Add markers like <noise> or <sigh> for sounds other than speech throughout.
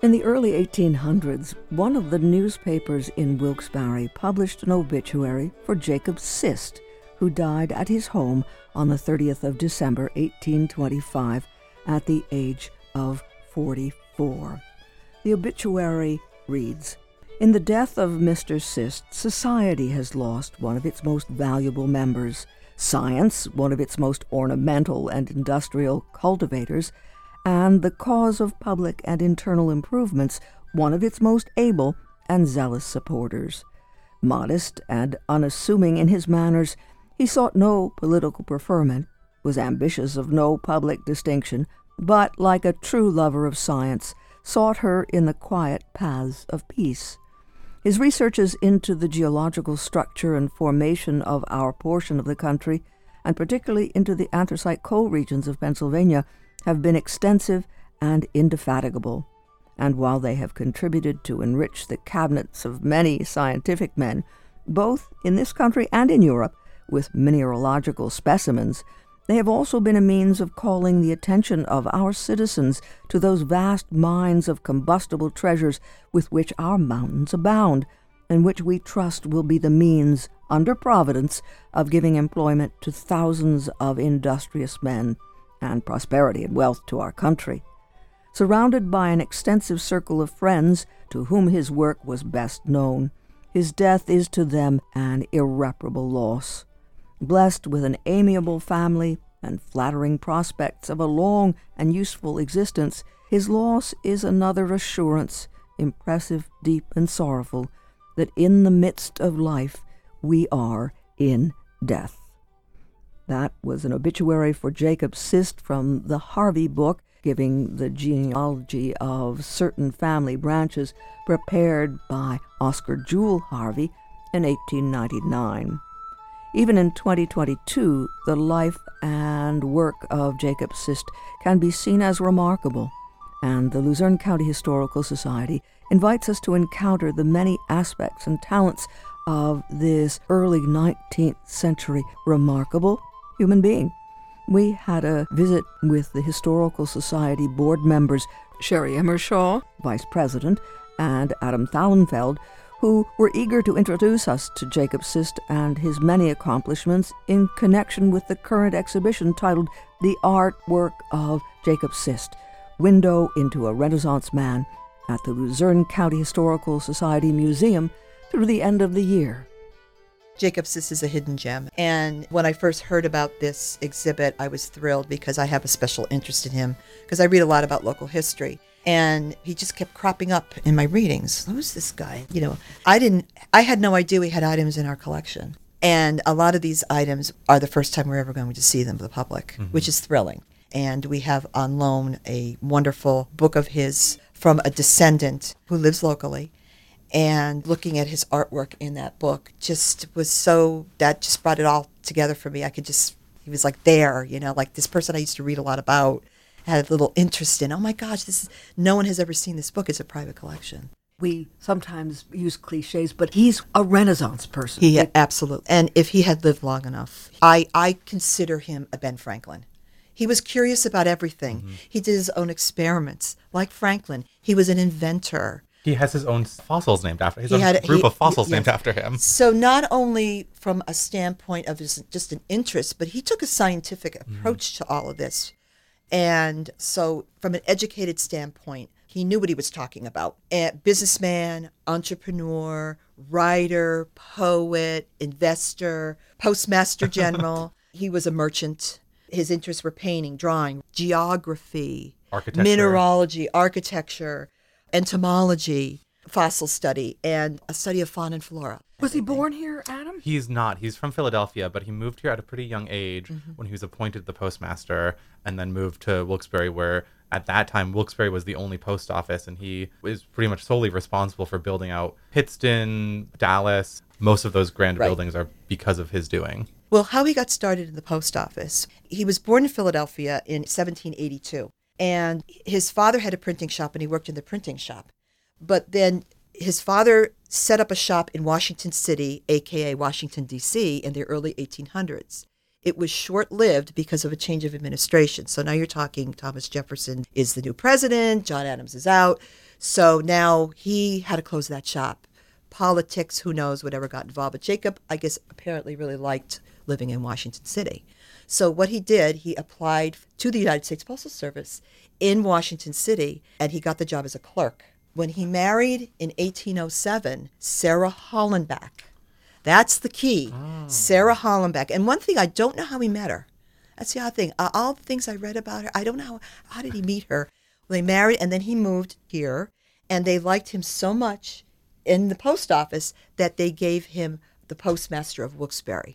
In the early 1800s, one of the newspapers in Wilkes-Barre published an obituary for Jacob Cist, who died at his home on the 30th of December 1825 at the age of 44. The obituary reads, In the death of Mr. Cist, society has lost one of its most valuable members, science one of its most ornamental and industrial cultivators, and the cause of public and internal improvements one of its most able and zealous supporters. Modest and unassuming in his manners, he sought no political preferment, was ambitious of no public distinction, but, like a true lover of science, sought her in the quiet paths of peace. His researches into the geological structure and formation of our portion of the country, and particularly into the anthracite coal regions of Pennsylvania, have been extensive and indefatigable, and while they have contributed to enrich the cabinets of many scientific men, both in this country and in Europe, with mineralogical specimens, they have also been a means of calling the attention of our citizens to those vast mines of combustible treasures with which our mountains abound, and which we trust will be the means, under Providence, of giving employment to thousands of industrious men and prosperity and wealth to our country. Surrounded by an extensive circle of friends to whom his work was best known, his death is to them an irreparable loss. Blessed with an amiable family and flattering prospects of a long and useful existence, his loss is another assurance, impressive, deep, and sorrowful, that in the midst of life we are in death. That was an obituary for Jacob Cist from the Harvey book, giving the genealogy of certain family branches prepared by Oscar Jewell Harvey in 1899. Even in 2022, the life and work of Jacob Cist can be seen as remarkable, and the Luzerne County Historical Society invites us to encounter the many aspects and talents of this early 19th century remarkable human being. We had a visit with the Historical Society board members Sherry Emershaw, Vice President, and Adam Thalenfeld, who were eager to introduce us to Jacob Cist and his many accomplishments in connection with the current exhibition titled The Artwork of Jacob Cist Window into a Renaissance Man at the Luzerne County Historical Society Museum through the end of the year. Jacob This is a hidden gem. And when I first heard about this exhibit, I was thrilled because I have a special interest in him because I read a lot about local history. And he just kept cropping up in my readings. Who's this guy? You know, I didn't, I had no idea we had items in our collection. And a lot of these items are the first time we're ever going to see them to the public, mm-hmm. which is thrilling. And we have on loan a wonderful book of his from a descendant who lives locally and looking at his artwork in that book just was so that just brought it all together for me i could just he was like there you know like this person i used to read a lot about had a little interest in oh my gosh this is no one has ever seen this book it's a private collection we sometimes use cliches but he's a renaissance person he absolutely and if he had lived long enough i i consider him a ben franklin he was curious about everything. Mm-hmm. He did his own experiments. Like Franklin, he was an inventor. He has his own fossils named after his he own had, group he, of fossils he, named after him. So not only from a standpoint of just an interest, but he took a scientific mm-hmm. approach mm-hmm. to all of this. And so from an educated standpoint, he knew what he was talking about. A businessman, entrepreneur, writer, poet, investor, postmaster <laughs> general. he was a merchant. His interests were painting, drawing, geography, architecture. mineralogy, architecture entomology, fossil study, and a study of fauna and flora. Was he born here, Adam? He's not. He's from Philadelphia, but he moved here at a pretty young age mm-hmm. when he was appointed the postmaster and then moved to Wilkes-Barre, where at that time Wilkes-Barre was the only post office, and he was pretty much solely responsible for building out Pittston, Dallas. Most of those grand right. buildings are because of his doing. Well, how he got started in the post office. He was born in Philadelphia in 1782. And his father had a printing shop and he worked in the printing shop. But then his father set up a shop in Washington City, aka Washington, D.C., in the early 1800s. It was short lived because of a change of administration. So now you're talking Thomas Jefferson is the new president, John Adams is out. So now he had to close that shop. Politics, who knows, whatever got involved. But Jacob, I guess, apparently really liked living in Washington City. So what he did, he applied to the United States Postal Service in Washington City, and he got the job as a clerk. When he married in 1807, Sarah Hollenback, that's the key. Sarah Hollenback. And one thing, I don't know how he met her. That's the odd thing. Uh, all the things I read about her, I don't know how, how did he meet her. Well, they married, and then he moved here, and they liked him so much in the post office that they gave him the postmaster of Wilkes-Barre.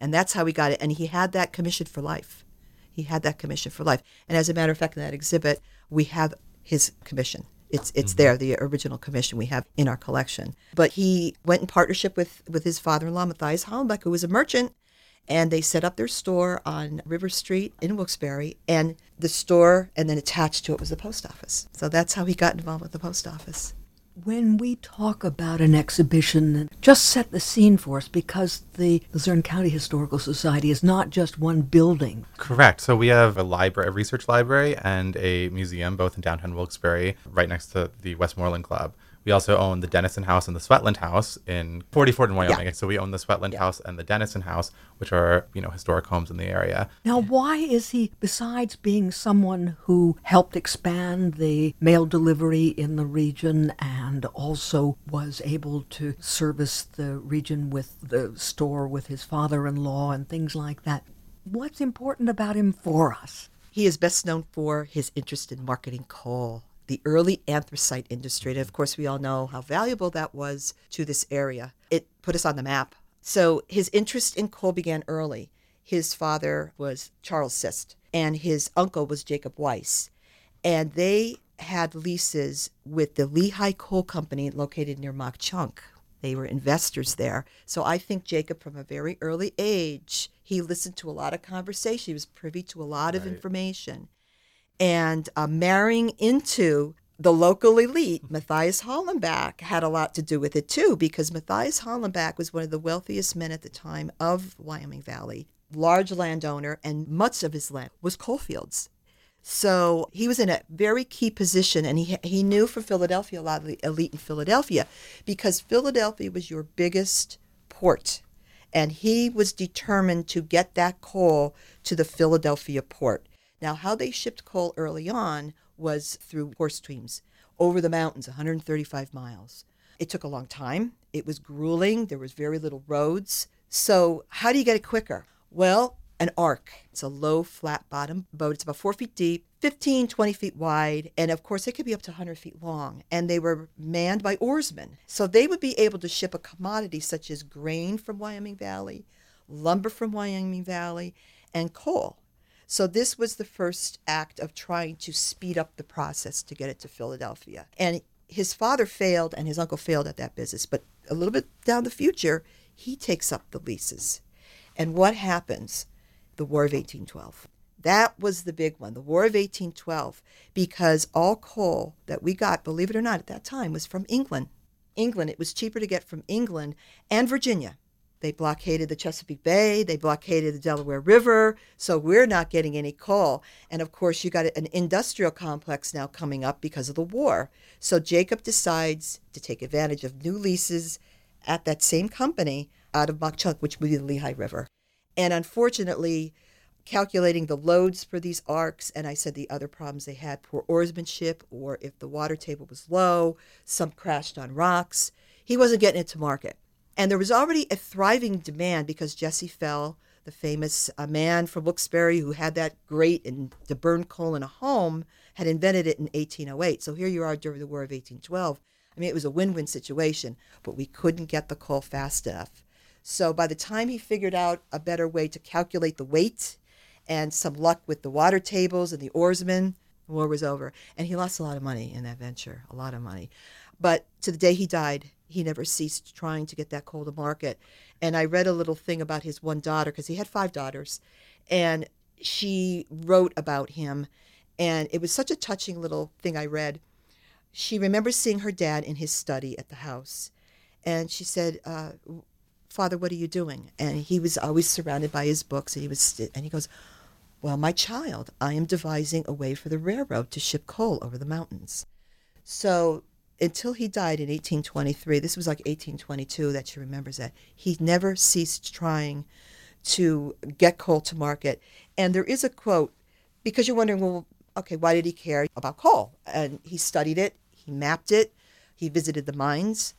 And that's how he got it. And he had that commission for life. He had that commission for life. And as a matter of fact, in that exhibit, we have his commission. It's it's mm-hmm. there, the original commission we have in our collection. But he went in partnership with with his father-in-law Matthias Hollenback, who was a merchant, and they set up their store on River Street in Wilkes-Barre. And the store, and then attached to it was the post office. So that's how he got involved with the post office. When we talk about an exhibition, just set the scene for us because the Luzerne County Historical Society is not just one building. Correct. So we have a library, a research library, and a museum, both in downtown Wilkes-Barre, right next to the Westmoreland Club. We also own the Denison House and the Swetland House in 44 in Wyoming. So we own the Swetland House and the Denison House, which are you know historic homes in the area. Now, why is he, besides being someone who helped expand the mail delivery in the region and also was able to service the region with the store with his father in law and things like that, what's important about him for us? He is best known for his interest in marketing coal, the early anthracite industry. And of course, we all know how valuable that was to this area. It put us on the map. So his interest in coal began early. His father was Charles Cist, and his uncle was Jacob Weiss. And they had leases with the Lehigh Coal Company located near Mauch Chunk. They were investors there. So I think Jacob, from a very early age, he listened to a lot of conversation. He was privy to a lot of information and uh, marrying into the local elite, Matthias Hollenback had a lot to do with it too, because Matthias Hollenback was one of the wealthiest men at the time of Wyoming Valley, large landowner, and much of his land was coalfields. So he was in a very key position, and he he knew from Philadelphia a lot of the elite in Philadelphia, because Philadelphia was your biggest port, and he was determined to get that coal to the Philadelphia port. Now, how they shipped coal early on was through horse teams over the mountains, 135 miles. It took a long time. It was grueling. There was very little roads. So, how do you get it quicker? Well, an ark. It's a low, flat bottom boat. It's about four feet deep, 15, 20 feet wide, and of course, it could be up to 100 feet long. And they were manned by oarsmen. So, they would be able to ship a commodity such as grain from Wyoming Valley, lumber from Wyoming Valley, and coal. So this was the first act of trying to speed up the process to get it to Philadelphia. And his father failed and his uncle failed at that business. But a little bit down the future, he takes up the leases. And what happens? The War of 1812. That was the big one, the War of 1812, because all coal that we got, believe it or not, at that time was from England. England, it was cheaper to get from England and Virginia they blockaded the Chesapeake Bay. They blockaded the Delaware River. So we're not getting any coal. And of course, you got an industrial complex now coming up because of the war. So Jacob decides to take advantage of new leases at that same company out of Mauch Chunk, which would be the Lehigh River. And unfortunately, calculating the loads for these arcs, and I said the other problems they had poor oarsmanship, or if the water table was low, some crashed on rocks. He wasn't getting it to market. And there was already a thriving demand because Jesse Fell, the famous uh, man from Wilkes-Barre who had that grate and to burn coal in a home, had invented it in 1808. So here you are during the War of 1812. I mean, it was a win-win situation, but we couldn't get the coal fast enough. So by the time he figured out a better way to calculate the weight and some luck with the water tables and the oarsmen, the war was over. And he lost a lot of money in that venture, a lot of money. But to the day he died, he never ceased trying to get that coal to market. And I read a little thing about his one daughter because he had five daughters, and she wrote about him, and it was such a touching little thing I read. She remembers seeing her dad in his study at the house, and she said, uh, Father, what are you doing? And he was always surrounded by his books, and he was, and he goes, Well, my child, I am devising a way for the railroad to ship coal over the mountains. So until he died in 1823, this was like 1822 that she remembers that, he never ceased trying to get coal to market. And there is a quote, because you're wondering, well, okay, why did he care about coal? And he studied it, he mapped it, he visited the mines.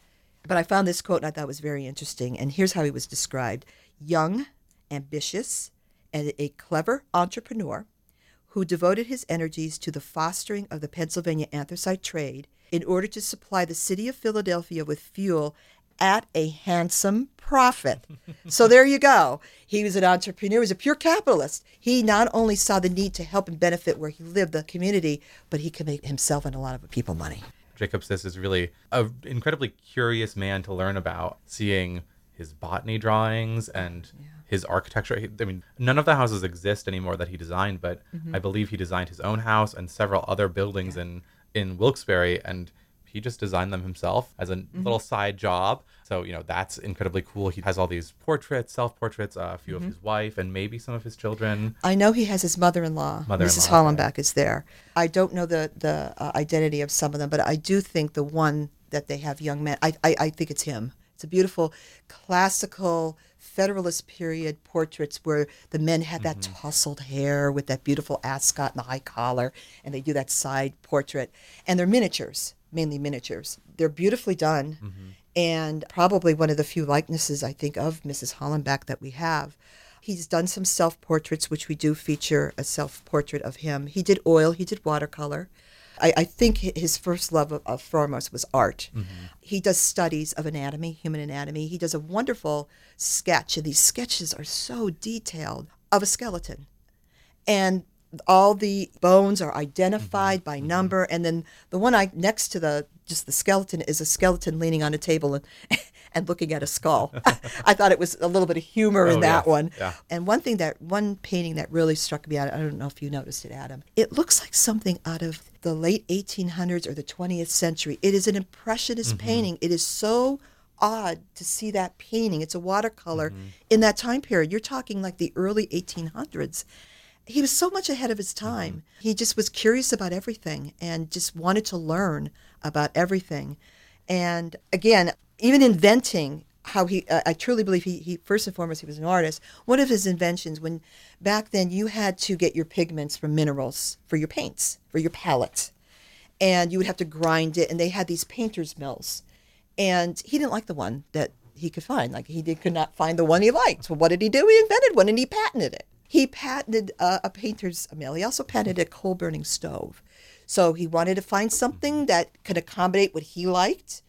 But I found this quote and I thought was very interesting. And here's how he was described young, ambitious, and a clever entrepreneur who devoted his energies to the fostering of the Pennsylvania anthracite trade in order to supply the city of Philadelphia with fuel at a handsome profit. <laughs> so there you go. He was an entrepreneur, he was a pure capitalist. He not only saw the need to help and benefit where he lived, the community, but he could make himself and a lot of people money. Jacob Cist is really an incredibly curious man to learn about, seeing his botany drawings and yeah. his architecture. I mean, none of the houses exist anymore that he designed, but mm-hmm. I believe he designed his own house and several other buildings yeah. in in Wilkes-Barre, and he just designed them himself as a mm-hmm. little side job. So you know that's incredibly cool. He has all these portraits, self-portraits, uh, a few mm-hmm. of his wife, and maybe some of his children. I know he has his mother-in-law, mother-in-law Mrs. Hollenback, is there. I don't know the the uh, identity of some of them, but I do think the one that they have young men. I I, I think it's him. It's a beautiful classical Federalist period portraits where the men had that mm-hmm. tousled hair with that beautiful ascot and the high collar, and they do that side portrait. And they're miniatures, mainly miniatures. They're beautifully done, mm-hmm. and probably one of the few likenesses, I think, of Mrs. Hollenback that we have. He's done some self portraits, which we do feature a self portrait of him. He did oil, he did watercolor. I, I think his first love of, of foremost was art. Mm-hmm. He does studies of anatomy, human anatomy. He does a wonderful sketch, and these sketches are so detailed of a skeleton. And all the bones are identified mm-hmm. by mm-hmm. number and then the one i next to the just the skeleton is a skeleton leaning on a table and and looking at a skull <laughs> i thought it was a little bit of humor oh, in that yeah. one yeah. and one thing that one painting that really struck me out i don't know if you noticed it adam it looks like something out of the late 1800s or the 20th century it is an impressionist mm-hmm. painting it is so odd to see that painting it's a watercolor mm-hmm. in that time period you're talking like the early 1800s he was so much ahead of his mm-hmm. time. Mm-hmm. He just was curious about everything and just wanted to learn about everything. And again, even inventing how he, uh, I truly believe he, he, first and foremost, he was an artist. One of his inventions, when back then you had to get your pigments from minerals for your paints, for your palettes, and you would have to grind it, and they had these painters' mills. And he didn't like the one that he could find. Like he did, could not find the one he liked. So what did he do? He invented one and he patented it. He patented uh, a painter's mill. He also patented a coal burning stove. So he wanted to find something that could accommodate what he liked.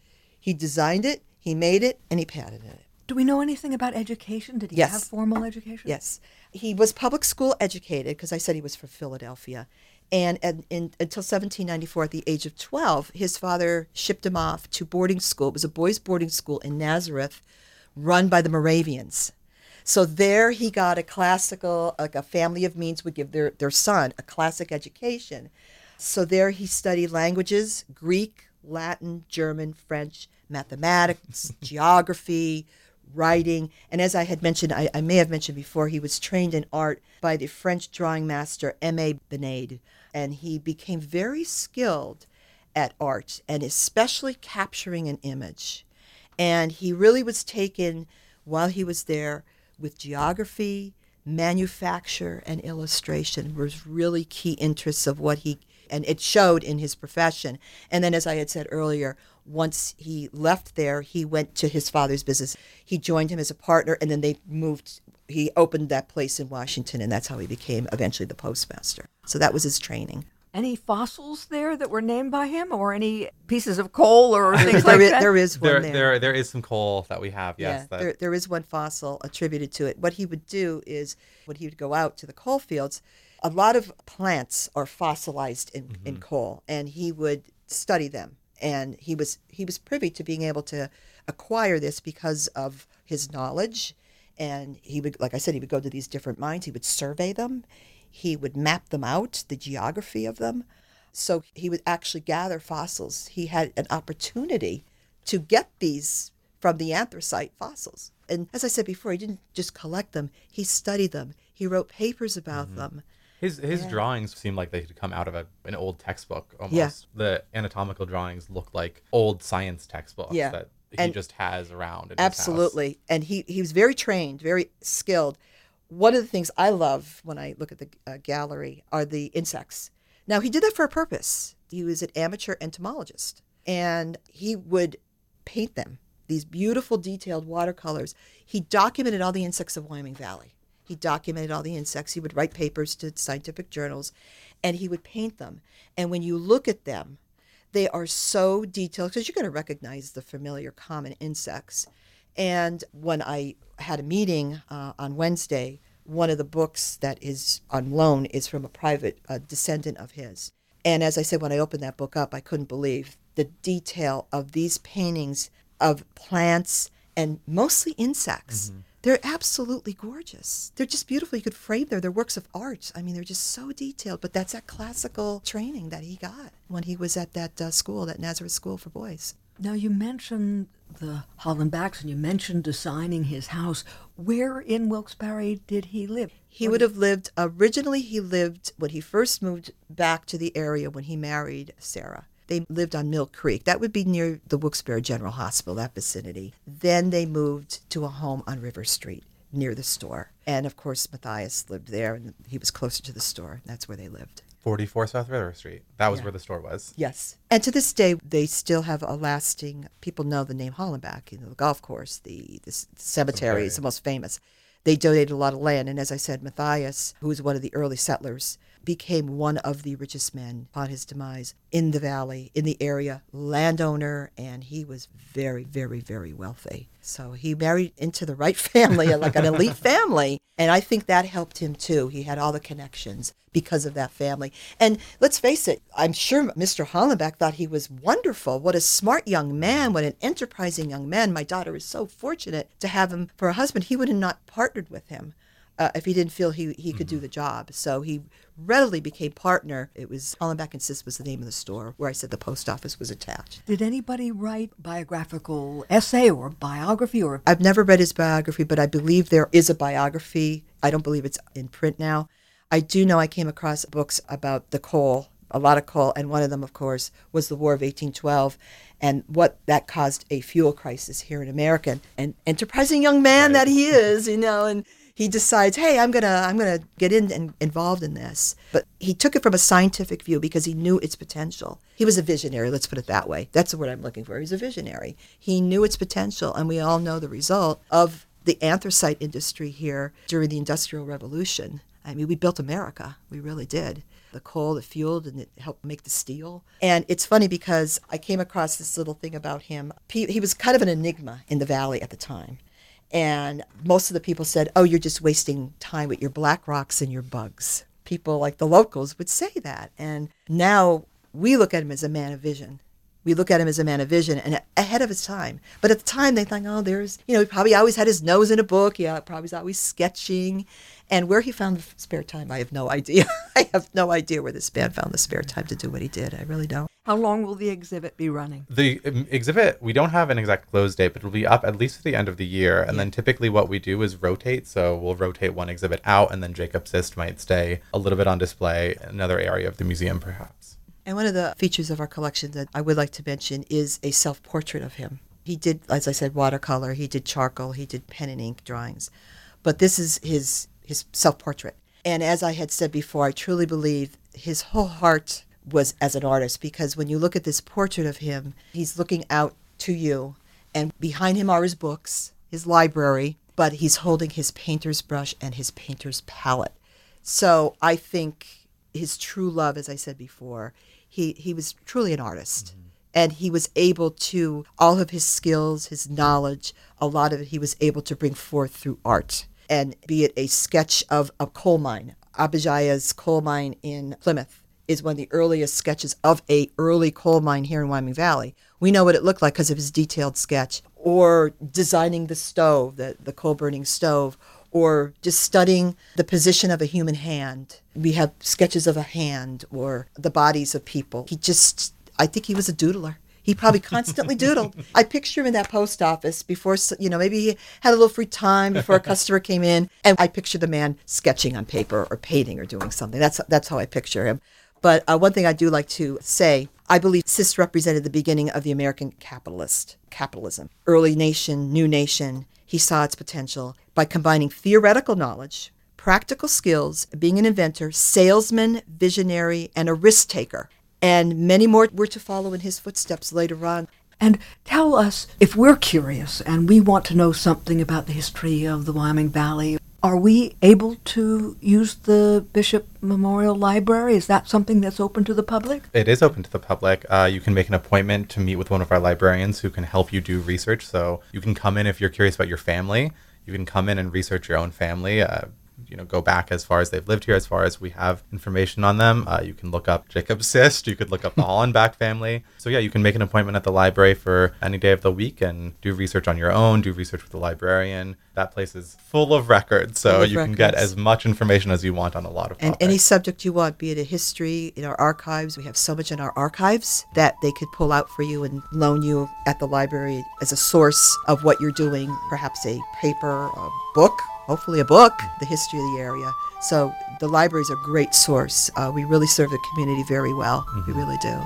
He designed it, he made it, and he patented it. Do we know anything about education? Did he yes. have formal education? Yes. He was public school educated because I said he was from Philadelphia. And, and, and, until 1794, at the age of 12, his father shipped him off to boarding school. It was a boys' boarding school in Nazareth run by the Moravians. So there he got a classical, like a family of means would give their, their son a classic education. So there he studied languages Greek, Latin, German, French, mathematics, <laughs> geography, writing. And as I had mentioned, I, I, may have mentioned before, he was trained in art by the French drawing master Aimé Benade. And he became very skilled at art and especially capturing an image. And he really was taken while he was there with geography, manufacture, and illustration was really key interests of what he and it showed in his profession. And then, as I had said earlier, once he left there, he went to his father's business. He joined him as a partner, and then they moved. He opened that place in Washington, and that's how he became eventually the postmaster. So that was his training any fossils there that were named by him, or any pieces of coal or <laughs> things like is, that? There is one there, there. There, there is some coal that we have. Yes, yeah, that... there, there is one fossil attributed to it. What he would do is when he would go out to the coal fields, a lot of plants are fossilized in, mm-hmm. in coal, and he would study them. And he was he was privy to being able to acquire this because of his knowledge. And he would, like I said, he would go to these different mines. He would survey them he would map them out, the geography of them. So he would actually gather fossils. He had an opportunity to get these from the anthracite fossils. And as I said before, he didn't just collect them, he studied them. He wrote papers about Mm-hmm. them. His his Yeah. drawings seem like they could come out of a, an old textbook almost. Yeah. The anatomical drawings look like old science textbooks Yeah. that he And- just has around. In his house. Absolutely. And he, he was very trained, very skilled. One of the things I love when I look at the uh, gallery are the insects. Now, he did that for a purpose. He was an amateur entomologist and he would paint them, these beautiful, detailed watercolors. He documented all the insects of Wyoming Valley. He documented all the insects. He would write papers to scientific journals and he would paint them. And when you look at them, they are so detailed because you're going to recognize the familiar common insects. And when I had a meeting uh, on Wednesday, one of the books that is on loan is from a private uh, descendant of his. And as I said, when I opened that book up, I couldn't believe the detail of these paintings of plants and mostly insects. They're absolutely gorgeous. They're just beautiful. You could frame them. They're works of art. I mean, they're just so detailed. But that's that classical training that he got when he was at that uh, school, that Nazareth School for Boys. Now, you mentioned the Hollenbacks and you mentioned designing his house. Where in Wilkes-Barre did he live? He would have lived, originally, he lived when he first moved back to the area when he married Sarah. They lived on Mill Creek. That would be near the Wilkes-Barre General Hospital, that vicinity. Then they moved to a home on River Street near the store. And of course, Matthias lived there and he was closer to the store. That's where they lived. 44 South River Street. That was Yeah. where the store was. Yes. And to this day, they still have a lasting, people know the name Hollenback, you know, the golf course, the, the c- cemetery is the most famous. They donated a lot of land. And as I said, Matthias, who was one of the early settlers, became one of the richest men upon his demise in the valley, in the area, landowner, and he was very, very, very wealthy. So he married into the right <laughs> family, like an elite family. And I think that helped him too. He had all the connections because of that family. And let's face it, I'm sure Mr. Hollenback thought he was wonderful. What a smart young man, what an enterprising young man. My daughter is so fortunate to have him for a husband. He would have not partnered with him uh, if he didn't feel he, he could do the job. So he readily became partner. It was Hollenback and Cist was the name of the store where I said the post office was attached. Did anybody write biographical essay or biography or I've never read his biography, but I believe there is a biography. I don't believe it's in print now. I do know I came across books about the coal, a lot of coal, and one of them, of course, was the War of 1812 and what that caused a fuel crisis here in America. And enterprising young man that he is, you know, and he decides, hey, I'm gonna I'm gonna get in and involved in this. But he took it from a scientific view because he knew its potential. He was a visionary, let's put it that way. That's the word I'm looking for. He's a visionary. He knew its potential, and we all know the result of the anthracite industry here during the Industrial Revolution. I mean, we built America. We really did. The coal that fueled and it helped make the steel. And it's funny because I came across this little thing about him. He, he was kind of an enigma in the valley at the time. And most of the people said, oh, you're just wasting time with your black rocks and your bugs. People like the locals would say that. And now we look at him as a man of vision. We look at him as a man of vision and ahead of his time. But at the time, they thought, oh, there's, you know, he probably always had his nose in a book. Yeah, probably was always sketching. And where he found the spare time, I have no idea. <laughs> I have no idea where this man found the spare time to do what he did. I really don't. how long will the exhibit be running? The um, exhibit, we don't have an exact close date, but it'll be up at least at the end of the year. And then typically what we do is rotate. So we'll rotate one exhibit out, and then Jacob Cist might stay a little bit on display in another area of the museum, perhaps. And one of the features of our collection that I would like to mention is a self portrait of him. He did, as I said, watercolor, he did charcoal, he did pen and ink drawings. But this is his, his self portrait. And as I had said before, I truly believe his whole heart was as an artist because when you look at this portrait of him, he's looking out to you, and behind him are his books, his library, but he's holding his painter's brush and his painter's palette. So I think his true love, as I said before, he, he was truly an artist. And he was able to, all of his skills, his knowledge, a lot of it he was able to bring forth through art. And be it a sketch of a coal mine, Abijah's coal mine in Plymouth is one of the earliest sketches of a early coal mine here in Wyoming Valley. We know what it looked like because of his detailed sketch. Or designing the stove, the, the coal burning stove, or just studying the position of a human hand. We have sketches of a hand or the bodies of people. He just, I think he was a doodler. He probably constantly <laughs> doodled. I picture him in that post office before, you know, maybe he had a little free time before a <laughs> customer came in, and I picture the man sketching on paper or painting or doing something. That's that's how I picture him. But uh, one thing I do like to say, I believe Cist represented the beginning of the American capitalist capitalism. Early nation, new nation. He saw its potential by combining theoretical knowledge, practical skills, being an inventor, salesman, visionary, and a risk taker. And many more were to follow in his footsteps later on. And tell us if we're curious and we want to know something about the history of the Wyoming Valley. Are we able to use the Bishop Memorial Library? Is that something that's open to the public? It is open to the public. Uh, you can make an appointment to meet with one of our librarians who can help you do research. So you can come in if you're curious about your family. You can come in and research your own family. Uh, you know, go back as far as they've lived here, as far as we have information on them. Uh, you can look up Jacob Cist. You could look up the <laughs> Hollenback family. So yeah, you can make an appointment at the library for any day of the week and do research on your own. Do research with the librarian. That place is full of records, so of you can get as much information as you want on a lot of And topics. any subject you want, be it a history in our archives, we have so much in our archives that they could pull out for you and loan you at the library as a source of what you're doing, perhaps a paper, a book, hopefully a book, the history of the area. So the library is a great source. Uh, we really serve the community very well. We really do.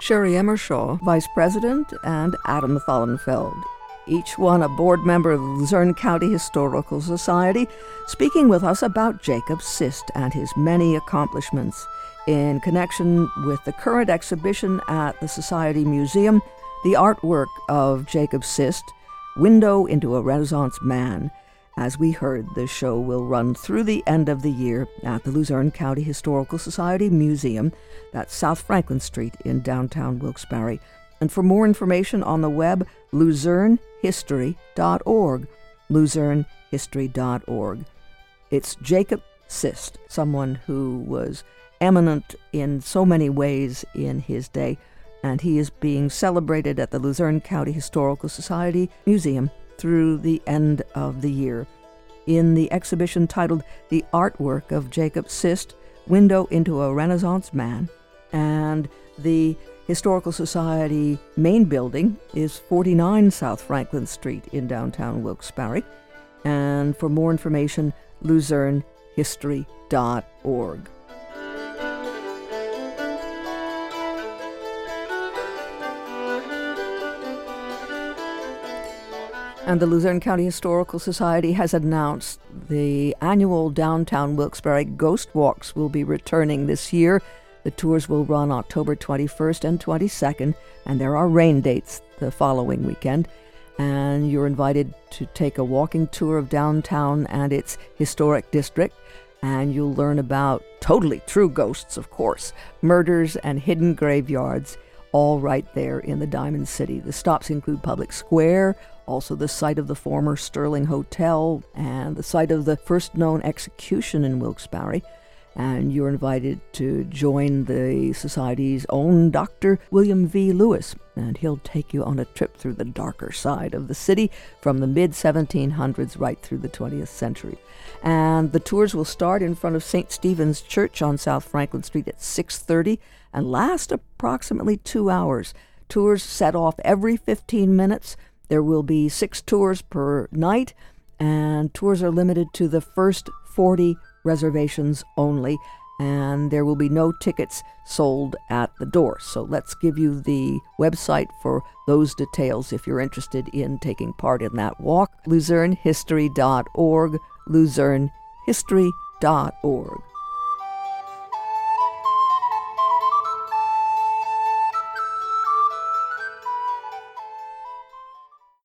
Sherry Emershaw, Vice President, and Adam Thallenfeld, each one a board member of the Luzerne County Historical Society, speaking with us about Jacob Cist and his many accomplishments in connection with the current exhibition at the Society Museum, the artwork of Jacob Cist, Window into a Renaissance Man. As we heard, the show will run through the end of the year at the Luzerne County Historical Society Museum, that's South Franklin Street in downtown Wilkes-Barre. And for more information on the web, luzernehistory.org, luzernehistory.org. It's Jacob Cist, someone who was eminent in so many ways in his day, and he is being celebrated at the Luzerne County Historical Society Museum through the end of the year. In the exhibition titled The Artwork of Jacob Cist Window into a Renaissance Man, and the Historical Society main building is 49 South Franklin Street in downtown Wilkes-Barre. And for more information, luzernehistory.org. And the Luzerne County Historical Society has announced the annual downtown Wilkes-Barre Ghost Walks will be returning this year. The tours will run October 21st and 22nd, and there are rain dates the following weekend. And you're invited to take a walking tour of downtown and its historic district. And you'll learn about totally true ghosts, of course, murders and hidden graveyards, all right there in the Diamond City. The stops include Public Square, also the site of the former Sterling Hotel, and the site of the first known execution in Wilkes-Barre. And you're invited to join the Society's own Dr. William V. Lewis, and he'll take you on a trip through the darker side of the city from the mid 1700s right through the 20th century. And the tours will start in front of St. Stephen's Church on South Franklin Street at 6:30 and last approximately 2 hours. Tours set off every 15 minutes. There will be 6 tours per night and tours are limited to the first 40 reservations only, and there will be no tickets sold at the door. So let's give you the website for those details if you're interested in taking part in that walk luzernehistory.org, luzernehistory.org.